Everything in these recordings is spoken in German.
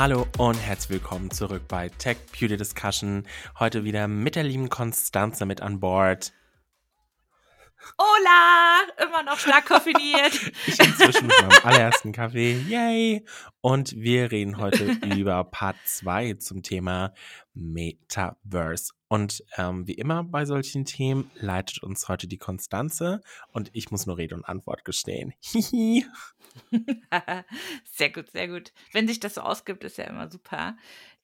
Hallo und herzlich willkommen zurück bei Tech Beauty Discussion. Heute wieder mit der lieben Konstanze mit an Bord. Hola! Immer noch stark koffiniert. ich inzwischen mit meinem allerersten Kaffee. Yay! Und wir reden heute über Part 2 zum Thema Metaverse. Und ähm, wie immer bei solchen Themen leitet uns heute die Konstanze und ich muss nur Rede und Antwort gestehen. Hihi. sehr gut, sehr gut. Wenn sich das so ausgibt, ist ja immer super.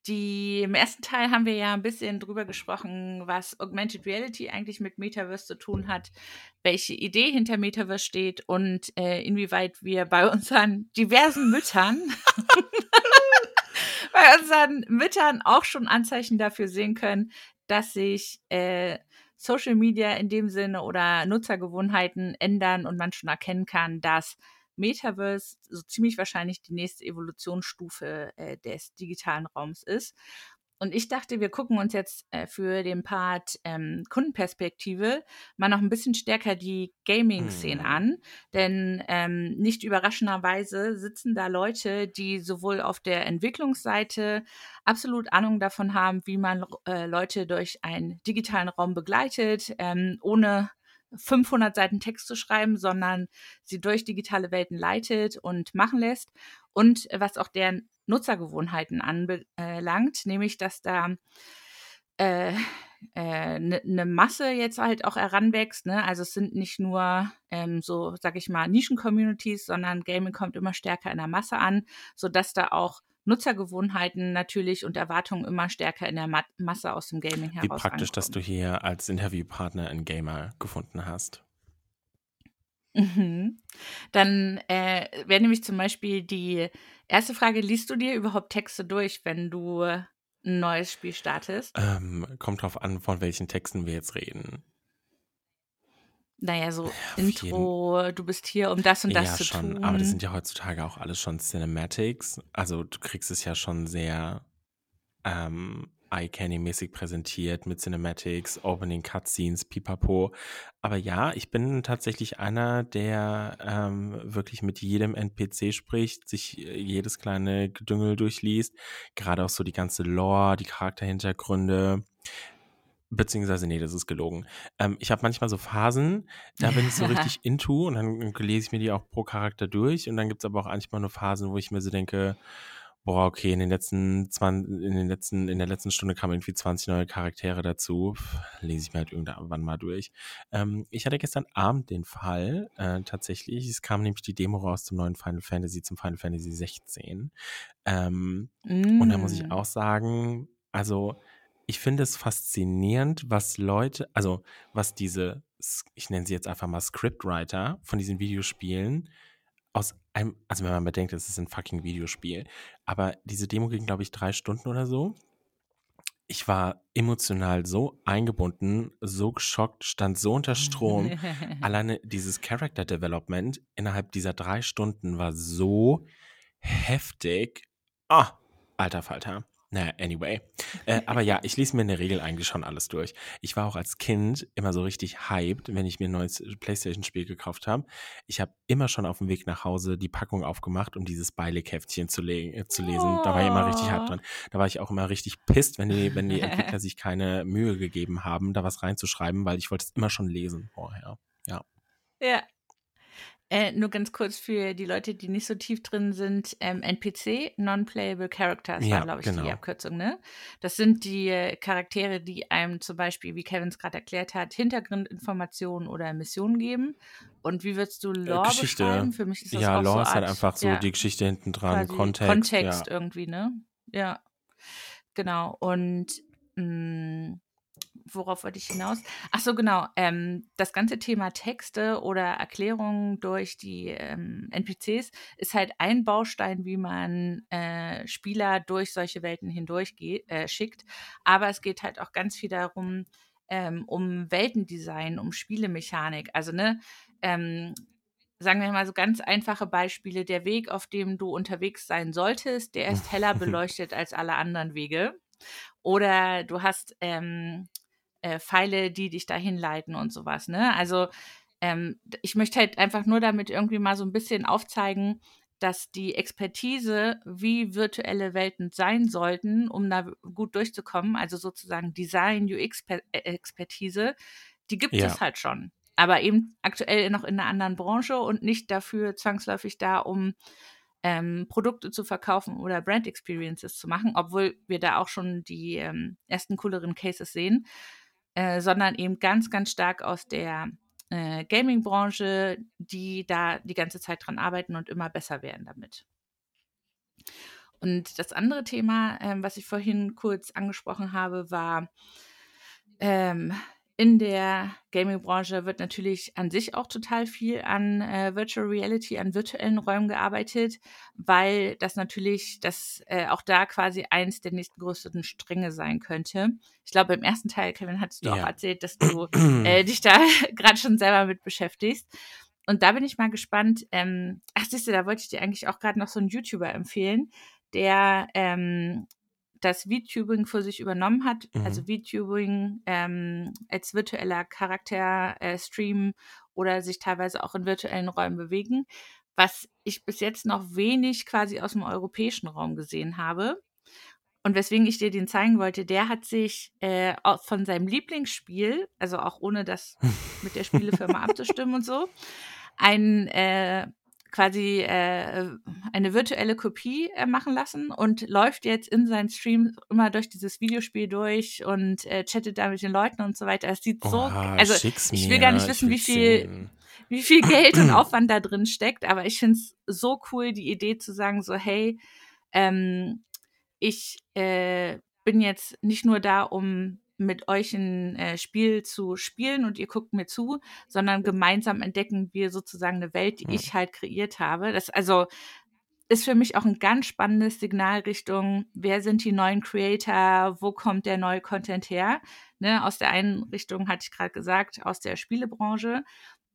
Die, Im ersten Teil haben wir ja ein bisschen drüber gesprochen, was Augmented Reality eigentlich mit Metaverse zu tun hat, welche Idee hinter Metaverse steht und äh, inwieweit wir bei unseren diversen Müttern, bei unseren Müttern auch schon Anzeichen dafür sehen können, dass sich äh, Social Media in dem Sinne oder Nutzergewohnheiten ändern und man schon erkennen kann, dass Metaverse so ziemlich wahrscheinlich die nächste Evolutionsstufe äh, des digitalen Raums ist. Und ich dachte, wir gucken uns jetzt äh, für den Part ähm, Kundenperspektive mal noch ein bisschen stärker die Gaming-Szene mhm. an. Denn ähm, nicht überraschenderweise sitzen da Leute, die sowohl auf der Entwicklungsseite absolut Ahnung davon haben, wie man äh, Leute durch einen digitalen Raum begleitet, ähm, ohne 500 Seiten Text zu schreiben, sondern sie durch digitale Welten leitet und machen lässt. Und was auch deren Nutzergewohnheiten anbelangt, nämlich dass da eine äh, äh, ne, ne Masse jetzt halt auch heranwächst. Ne? Also es sind nicht nur ähm, so, sag ich mal, Nischen-Communities, sondern Gaming kommt immer stärker in der Masse an, sodass da auch Nutzergewohnheiten natürlich und Erwartungen immer stärker in der Ma Masse aus dem Gaming heraus. Wie praktisch, ankommen. dass du hier als Interviewpartner einen Gamer gefunden hast. Mhm. Dann äh, wäre nämlich zum Beispiel die erste Frage: Liest du dir überhaupt Texte durch, wenn du ein neues Spiel startest? Ähm, kommt drauf an, von welchen Texten wir jetzt reden. Naja, so ja, Intro, jeden... du bist hier, um das und das ja, zu schon, tun. Aber das sind ja heutzutage auch alles schon Cinematics. Also du kriegst es ja schon sehr ähm, Eye-Candy-mäßig präsentiert mit Cinematics, Opening Cutscenes, pipapo. Aber ja, ich bin tatsächlich einer, der ähm, wirklich mit jedem NPC spricht, sich äh, jedes kleine Gedüngel durchliest. Gerade auch so die ganze Lore, die Charakterhintergründe. Beziehungsweise, nee, das ist gelogen. Ähm, ich habe manchmal so Phasen, da bin ich so richtig into und dann lese ich mir die auch pro Charakter durch. Und dann gibt es aber auch manchmal nur Phasen, wo ich mir so denke, boah, okay, in den letzten 20, in den letzten, in der letzten Stunde kamen irgendwie 20 neue Charaktere dazu. Lese ich mir halt irgendwann mal durch. Ähm, ich hatte gestern Abend den Fall, äh, tatsächlich, es kam nämlich die Demo raus zum neuen Final Fantasy, zum Final Fantasy 16. Ähm, mm. Und da muss ich mm. auch sagen, also ich finde es faszinierend, was Leute, also was diese, ich nenne sie jetzt einfach mal Scriptwriter von diesen Videospielen aus einem, also wenn man bedenkt, es ist ein fucking Videospiel, aber diese Demo ging, glaube ich, drei Stunden oder so. Ich war emotional so eingebunden, so geschockt, stand so unter Strom. Alleine dieses Character Development innerhalb dieser drei Stunden war so heftig. Ah, alter Falter. Naja, anyway. Äh, aber ja, ich lese mir in der Regel eigentlich schon alles durch. Ich war auch als Kind immer so richtig hyped, wenn ich mir ein neues Playstation-Spiel gekauft habe. Ich habe immer schon auf dem Weg nach Hause die Packung aufgemacht, um dieses Beilekäftchen zu, äh, zu lesen. Da war ich immer richtig hyped dran. Da war ich auch immer richtig pisst, wenn die, wenn die Entwickler sich keine Mühe gegeben haben, da was reinzuschreiben, weil ich wollte es immer schon lesen vorher. Ja. Ja, äh, nur ganz kurz für die Leute, die nicht so tief drin sind, ähm, NPC, Non-Playable Characters, ja, war, glaube ich, genau. die Abkürzung, ne? Das sind die äh, Charaktere, die einem zum Beispiel, wie Kevin es gerade erklärt hat, Hintergrundinformationen oder Missionen geben. Und wie würdest du äh, Lore Geschichte. beschreiben? Für mich ist das ja, auch Lore so ist halt einfach so ja, die Geschichte hinten dran, Kontext. Kontext ja. irgendwie, ne? Ja, genau. Und mh, mm, worauf wollte ich hinaus? Ach so, genau. Ähm, das ganze Thema Texte oder Erklärungen durch die ähm, NPCs ist halt ein Baustein, wie man äh, Spieler durch solche Welten hindurch äh, schickt. Aber es geht halt auch ganz viel darum, ähm, um Weltendesign, um Spielemechanik. Also, ne, ähm, sagen wir mal so ganz einfache Beispiele. Der Weg, auf dem du unterwegs sein solltest, der ist heller beleuchtet als alle anderen Wege. Oder du hast ähm, äh, Pfeile, die dich dahin leiten und sowas. Ne? Also ähm, ich möchte halt einfach nur damit irgendwie mal so ein bisschen aufzeigen, dass die Expertise, wie virtuelle Welten sein sollten, um da gut durchzukommen, also sozusagen Design, UX-Expertise, die gibt Ja. es halt schon. Aber eben aktuell noch in einer anderen Branche und nicht dafür zwangsläufig da, um ähm, Produkte zu verkaufen oder Brand Experiences zu machen, obwohl wir da auch schon die ähm, ersten cooleren Cases sehen, äh, sondern eben ganz, ganz stark aus der äh, Gaming-Branche, die da die ganze Zeit dran arbeiten und immer besser werden damit. Und das andere Thema, ähm, was ich vorhin kurz angesprochen habe, war ähm, in der Gaming-Branche wird natürlich an sich auch total viel an äh, Virtual Reality, an virtuellen Räumen gearbeitet, weil das natürlich das äh, auch da quasi eins der nächsten größten Stränge sein könnte. Ich glaube, im ersten Teil, Kevin, hattest du Ja. auch erzählt, dass du äh, dich da gerade schon selber mit beschäftigst. Und da bin ich mal gespannt. Ähm, ach, siehst du, da wollte ich dir eigentlich auch gerade noch so einen YouTuber empfehlen, der ähm, das VTubing für sich übernommen hat. Mhm. Also VTubing ähm, als virtueller Charakter äh, streamen oder sich teilweise auch in virtuellen Räumen bewegen, was ich bis jetzt noch wenig quasi aus dem europäischen Raum gesehen habe. Und weswegen ich dir den zeigen wollte, der hat sich äh, von seinem Lieblingsspiel, also auch ohne das mit der Spielefirma abzustimmen und so, ein äh, quasi äh, eine virtuelle Kopie äh, machen lassen und läuft jetzt in seinen Stream immer durch dieses Videospiel durch und äh, chattet da mit den Leuten und so weiter. Es sieht so, Oha, also ich will gar nicht ich wissen, wie viel, sehen. wie viel Geld und Aufwand da drin steckt, aber ich finde es so cool, die Idee zu sagen, so, hey, ähm, ich äh, bin jetzt nicht nur da, um mit euch ein äh, Spiel zu spielen und ihr guckt mir zu, sondern gemeinsam entdecken wir sozusagen eine Welt, die ich halt kreiert habe. Das also ist für mich auch ein ganz spannendes Signal Richtung, wer sind die neuen Creator, wo kommt der neue Content her? Ne, aus der einen Richtung hatte ich gerade gesagt, aus der Spielebranche.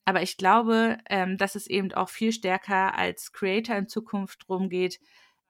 Aber ich glaube, ähm, dass es eben auch viel stärker als Creator in Zukunft darum geht,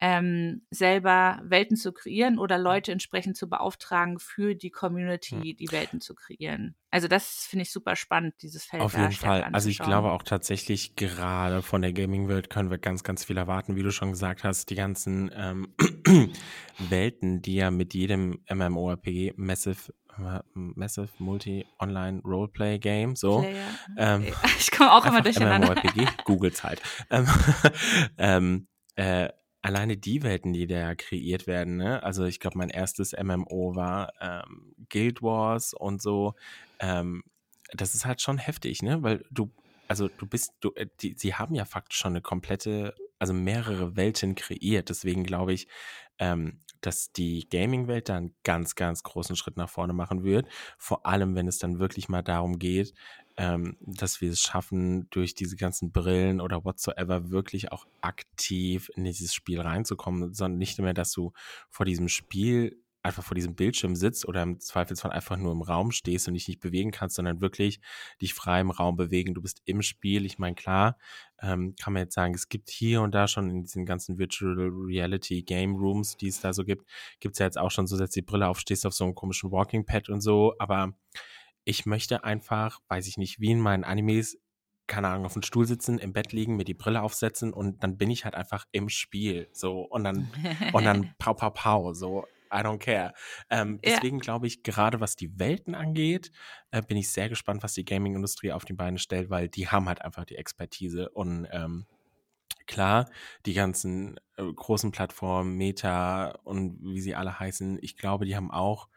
ähm, selber Welten zu kreieren oder Leute entsprechend zu beauftragen, für die Community die Welten zu kreieren. Also das finde ich super spannend, dieses Feld Auf jeden Fall. Also ich glaube auch tatsächlich, gerade von der Gaming-Welt können wir ganz, ganz viel erwarten. Wie du schon gesagt hast, die ganzen ähm, Welten, die ja mit jedem MMORPG, Massive, äh, Massive Multi-Online Roleplay Game, so, Player. ähm, ich komme auch immer durcheinander. MMORPG, googles halt. Ähm, ähm, äh, alleine die Welten, die da kreiert werden, ne? Also ich glaube, mein erstes MMO war ähm, Guild Wars und so. Ähm, das ist halt schon heftig, ne? Weil du, also du bist, du, äh, die, sie haben ja faktisch schon eine komplette, also mehrere Welten kreiert. Deswegen glaube ich, ähm, dass die Gaming-Welt da einen ganz, ganz großen Schritt nach vorne machen wird. Vor allem, wenn es dann wirklich mal darum geht, ähm, dass wir es schaffen, durch diese ganzen Brillen oder whatsoever wirklich auch aktiv in dieses Spiel reinzukommen, sondern nicht mehr, dass du vor diesem Spiel einfach vor diesem Bildschirm sitzt oder im Zweifelsfall einfach nur im Raum stehst und dich nicht bewegen kannst, sondern wirklich dich frei im Raum bewegen. Du bist im Spiel. Ich meine, klar, ähm, kann man jetzt sagen, es gibt hier und da schon in diesen ganzen Virtual Reality Game Rooms, die es da so gibt, gibt es ja jetzt auch schon so, setzt die Brille auf, stehst auf so einem komischen Walking Pad und so, aber ich möchte einfach, weiß ich nicht, wie in meinen Animes, keine Ahnung, auf dem Stuhl sitzen, im Bett liegen, mir die Brille aufsetzen und dann bin ich halt einfach im Spiel. So, und dann, und dann pau, pau, pau. So, I don't care. Ähm, Ja. deswegen glaube ich, gerade was die Welten angeht, äh, bin ich sehr gespannt, was die Gaming-Industrie auf die Beine stellt, weil die haben halt einfach die Expertise und ähm, klar, die ganzen äh, großen Plattformen, Meta und wie sie alle heißen, ich glaube, die haben auch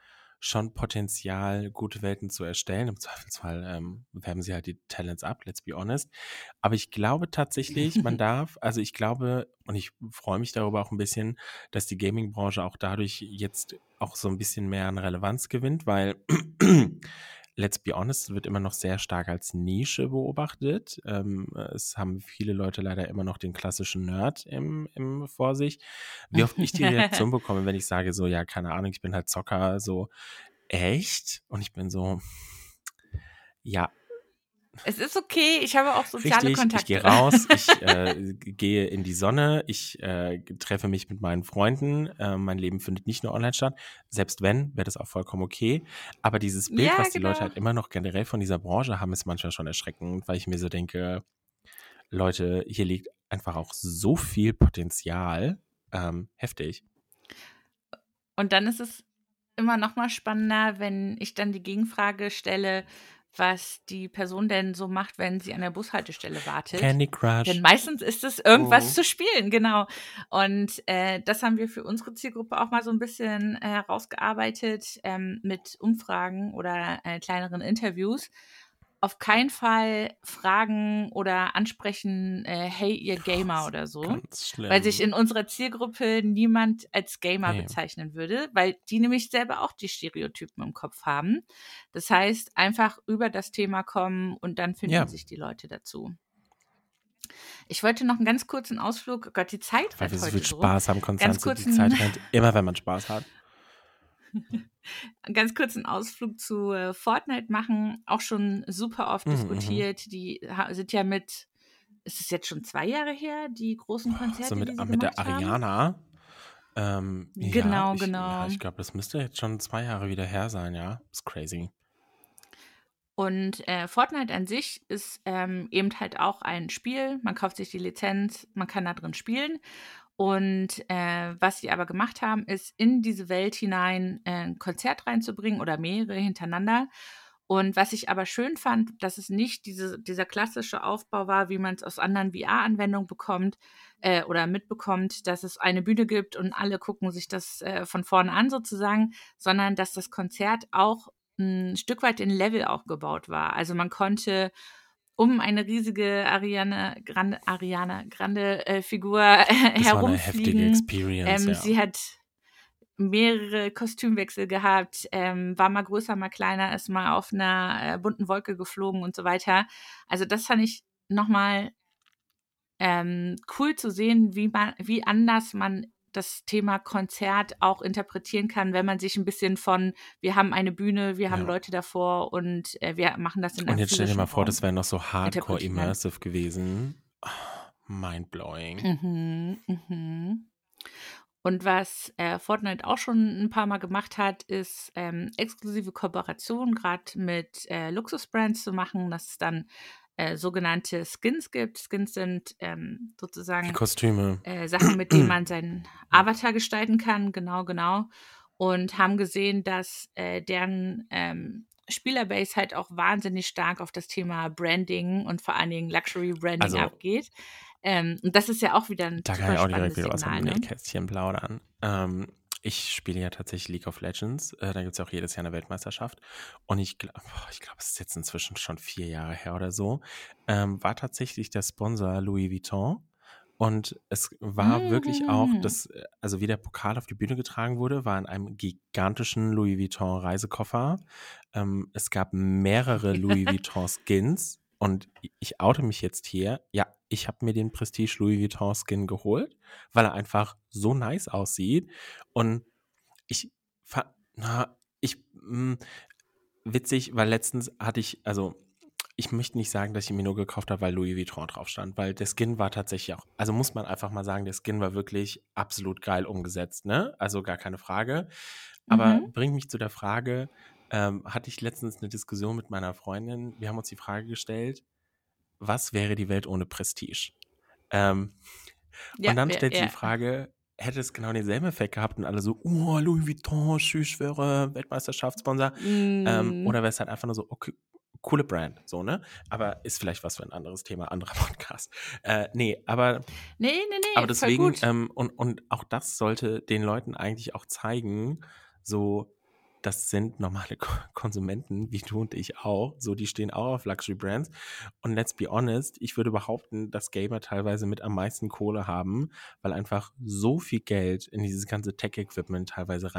schon Potenzial, gute Welten zu erstellen. Im Zweifelsfall ähm, werben sie halt die Talents ab, let's be honest. Aber ich glaube tatsächlich, man darf, also ich glaube, und ich freue mich darüber auch ein bisschen, dass die Gaming-Branche auch dadurch jetzt auch so ein bisschen mehr an Relevanz gewinnt, weil let's be honest, es wird immer noch sehr stark als Nische beobachtet. Ähm, es haben viele Leute leider immer noch den klassischen Nerd im, im vor sich. Wie oft ich die Reaktion bekomme, wenn ich sage so, ja, keine Ahnung, ich bin halt Zocker, so, echt? Und ich bin so, ja, Es ist okay, ich habe auch soziale Richtig, Kontakte. ich gehe raus, ich äh, gehe in die Sonne, ich äh, treffe mich mit meinen Freunden. Äh, mein Leben findet nicht nur online statt. Selbst wenn, wäre das auch vollkommen okay. Aber dieses Bild, Ja, was die Leute genau. halt immer noch generell von dieser Branche haben, ist manchmal schon erschreckend, weil ich mir so denke, Leute, hier liegt einfach auch so viel Potenzial. Ähm, heftig. Und dann ist es immer noch mal spannender, wenn ich dann die Gegenfrage stelle, was die Person denn so macht, wenn sie an der Bushaltestelle wartet. Candy Crush. Denn meistens ist es irgendwas Mhm. zu spielen, genau. Und äh, das haben wir für unsere Zielgruppe auch mal so ein bisschen äh, herausgearbeitet ähm, mit Umfragen oder äh, kleineren Interviews. Auf keinen Fall fragen oder ansprechen, äh, hey, ihr Gamer oder so. Weil sich in unserer Zielgruppe niemand als Gamer Nee. bezeichnen würde, weil die nämlich selber auch die Stereotypen im Kopf haben. Das heißt, einfach über das Thema kommen und dann finden Ja. sich die Leute dazu. Ich wollte noch einen ganz kurzen Ausflug, oh Gott, die Zeit Weil wir so viel. Spaß haben, Konstanze. Die Zeit rennt immer, wenn man Spaß hat. Ganz kurzen Ausflug zu äh, Fortnite machen, auch schon super oft Mhm, mhm. diskutiert. Die sind ja mit, ist es jetzt schon zwei Jahre her, die großen Konzerte, so mit, die sie mit der? Ariana. Ähm, Genau, ja, ich, genau. Ja, ich glaube, das müsste jetzt schon zwei Jahre wieder her sein, ja. Ist crazy. Und äh, Fortnite an sich ist ähm, eben halt auch ein Spiel. Man kauft sich die Lizenz, man kann da drin spielen. Und äh, was sie aber gemacht haben, ist in diese Welt hinein äh, ein Konzert reinzubringen oder mehrere hintereinander. Und was ich aber schön fand, dass es nicht diese, dieser klassische Aufbau war, wie man es aus anderen VR-Anwendungen bekommt äh, oder mitbekommt, dass es eine Bühne gibt und alle gucken sich das äh, von vorne an sozusagen, sondern dass das Konzert auch ein Stück weit in Level auch gebaut war. Also man konnte um eine riesige Ariane Grande, Ariana Grande äh, Figur äh, Das war eine heftige. Experience, Ähm, ja. Sie hat mehrere Kostümwechsel gehabt, ähm, war mal größer, mal kleiner, ist mal auf einer äh, bunten Wolke geflogen und so weiter. Also das fand ich nochmal ähm, cool zu sehen, wie man, wie anders man das Thema Konzert auch interpretieren kann, wenn man sich ein bisschen von, wir haben eine Bühne, wir haben Ja. Leute davor und äh, wir machen das in Und einem jetzt stell dir mal vor, das wäre noch so hardcore immersive gewesen. Mind-blowing. Mhm, mhm. Und was äh, Fortnite auch schon ein paar Mal gemacht hat, ist ähm, exklusive Kooperationen gerade mit äh, Luxusbrands zu machen, dass es dann äh, sogenannte Skins gibt. Skins sind ähm, Die sozusagen Kostüme. äh, Sachen, mit denen man seinen Avatar gestalten kann, genau, genau. Und haben gesehen, dass äh, deren ähm, Spielerbase halt auch wahnsinnig stark auf das Thema Branding und vor allen Dingen Luxury Branding Also- abgeht. Ähm, und das ist ja auch wieder ein Da kann ich auch direkt wieder aus dem ne? Nähkästchen plaudern. Ähm, ich spiele ja tatsächlich League of Legends. Äh, da gibt es ja auch jedes Jahr eine Weltmeisterschaft. Und ich glaube, ich glaube, es ist jetzt inzwischen schon vier Jahre her oder so. Ähm, war tatsächlich der Sponsor Louis Vuitton. Und es war wirklich auch, Mm. das, äh, also wie der Pokal auf die Bühne getragen wurde, war in einem gigantischen Louis Vuitton Reisekoffer. Ähm, es gab mehrere Louis Vuitton Skins. Und ich oute mich jetzt hier. Ja, ich habe mir den Prestige Louis Vuitton Skin geholt, weil er einfach so nice aussieht. Und ich, na, ich, mh, witzig, weil letztens hatte ich, also ich möchte nicht sagen, dass ich ihn mir nur gekauft habe, weil Louis Vuitton drauf stand, weil der Skin war tatsächlich auch, also muss man einfach mal sagen, der Skin war wirklich absolut geil umgesetzt, ne? Also gar keine Frage. Aber Mhm. bringt mich zu der Frage, ähm, hatte ich letztens eine Diskussion mit meiner Freundin, wir haben uns die Frage gestellt, was wäre die Welt ohne Prestige? Ähm, Ja, und dann ja, stellt sich ja. die Frage, hätte es genau denselben Effekt gehabt und alle so, oh, Louis Vuitton, ich schwöre, Weltmeisterschaftssponsor. Ähm, Mm. oder wäre es halt einfach nur so, okay, coole Brand, so, ne? Aber ist vielleicht was für ein anderes Thema, anderer Podcast. Äh, nee, aber, Nee, nee, nee. aber deswegen, ähm, und, und auch das sollte den Leuten eigentlich auch zeigen, so, das sind normale Ko- Konsumenten, wie du und ich auch. So, die stehen auch auf Luxury Brands. Und let's be honest, ich würde behaupten, dass Gamer teilweise mit am meisten Kohle haben, weil einfach so viel Geld in dieses ganze Tech-Equipment teilweise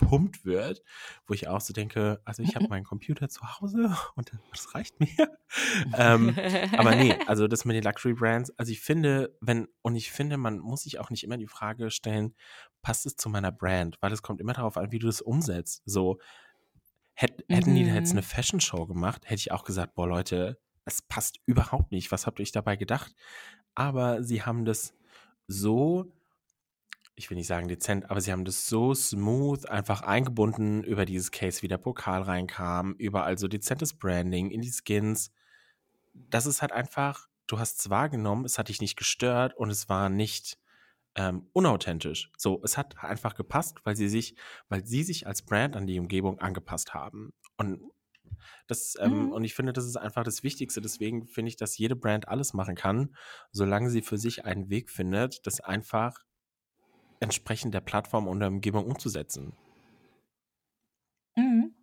reingepumpt wird, wo ich auch so denke, also ich habe meinen Computer zu Hause und das reicht mir. ähm, aber nee, also das mit den Luxury Brands, also ich finde, wenn, und ich finde, man muss sich auch nicht immer die Frage stellen, passt es zu meiner Brand? Weil es kommt immer darauf an, wie du das umsetzt. So, hätt, hätten die da jetzt Mhm. eine Fashion Show gemacht, hätte ich auch gesagt, boah Leute, es passt überhaupt nicht. Was habt ihr euch dabei gedacht? Aber sie haben das so, ich will nicht sagen dezent, aber sie haben das so smooth einfach eingebunden über dieses Case, wie der Pokal reinkam, überall so dezentes Branding in die Skins. Das ist halt einfach du hast es wahrgenommen, es hat dich nicht gestört und es war nicht ähm, unauthentisch. So, es hat einfach gepasst, weil sie sich, weil sie sich als Brand an die Umgebung angepasst haben. Und das, ähm, Mhm. und ich finde, das ist einfach das Wichtigste. Deswegen finde ich, dass jede Brand alles machen kann, solange sie für sich einen Weg findet, das einfach entsprechend der Plattform und der Umgebung umzusetzen. Mhm.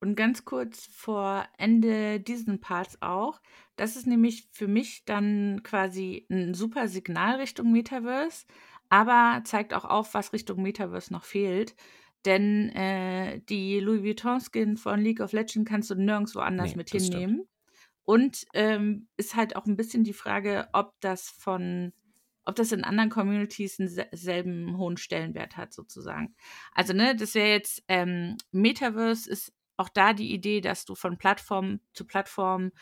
Und ganz kurz vor Ende diesen Parts auch, das ist nämlich für mich dann quasi ein super Signal Richtung Metaverse, aber zeigt auch auf, was Richtung Metaverse noch fehlt. Denn äh, die Louis Vuitton-Skin von League of Legends kannst du nirgendwo anders Nee, mit das stimmt. hinnehmen. Und ähm, ist halt auch ein bisschen die Frage, ob das von, ob das in anderen Communities denselben hohen Stellenwert hat, sozusagen. Also, ne, das wäre jetzt, ähm, Metaverse ist auch da die Idee, dass du von Plattform zu Plattform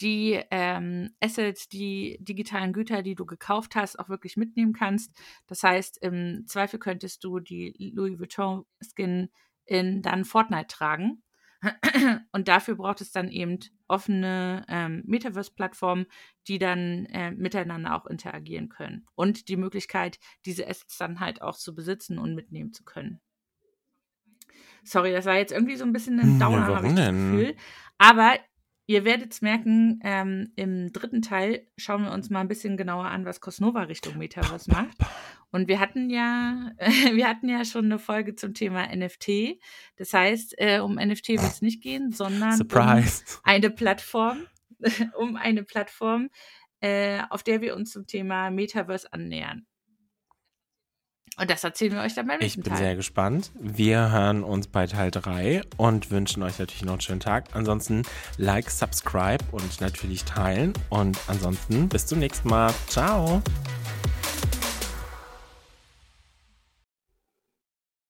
die ähm, Assets, die digitalen Güter, die du gekauft hast, auch wirklich mitnehmen kannst. Das heißt, im Zweifel könntest du die Louis Vuitton-Skin in dann Fortnite tragen. Und dafür braucht es dann eben offene ähm, Metaverse-Plattformen, die dann äh, miteinander auch interagieren können. Und die Möglichkeit, diese Assets dann halt auch zu besitzen und mitnehmen zu können. Sorry, das war jetzt irgendwie so ein bisschen ein Ja, habe ich das denn? Gefühl. Aber ihr werdet es merken, ähm, im dritten Teil schauen wir uns mal ein bisschen genauer an, was Cosnova Richtung Metaverse macht. Und wir hatten ja, wir hatten ja schon eine Folge zum Thema NFT. Das heißt, äh, um NFT wird es nicht gehen, sondern um eine Plattform, um eine Plattform, äh, auf der wir uns zum Thema Metaverse annähern. Und das erzählen wir euch dann beim Ich nächsten bin Teil. sehr gespannt. Wir hören uns bei Teil 3 und wünschen euch natürlich noch einen schönen Tag. Ansonsten like, subscribe und natürlich teilen. Und ansonsten bis zum nächsten Mal. Ciao.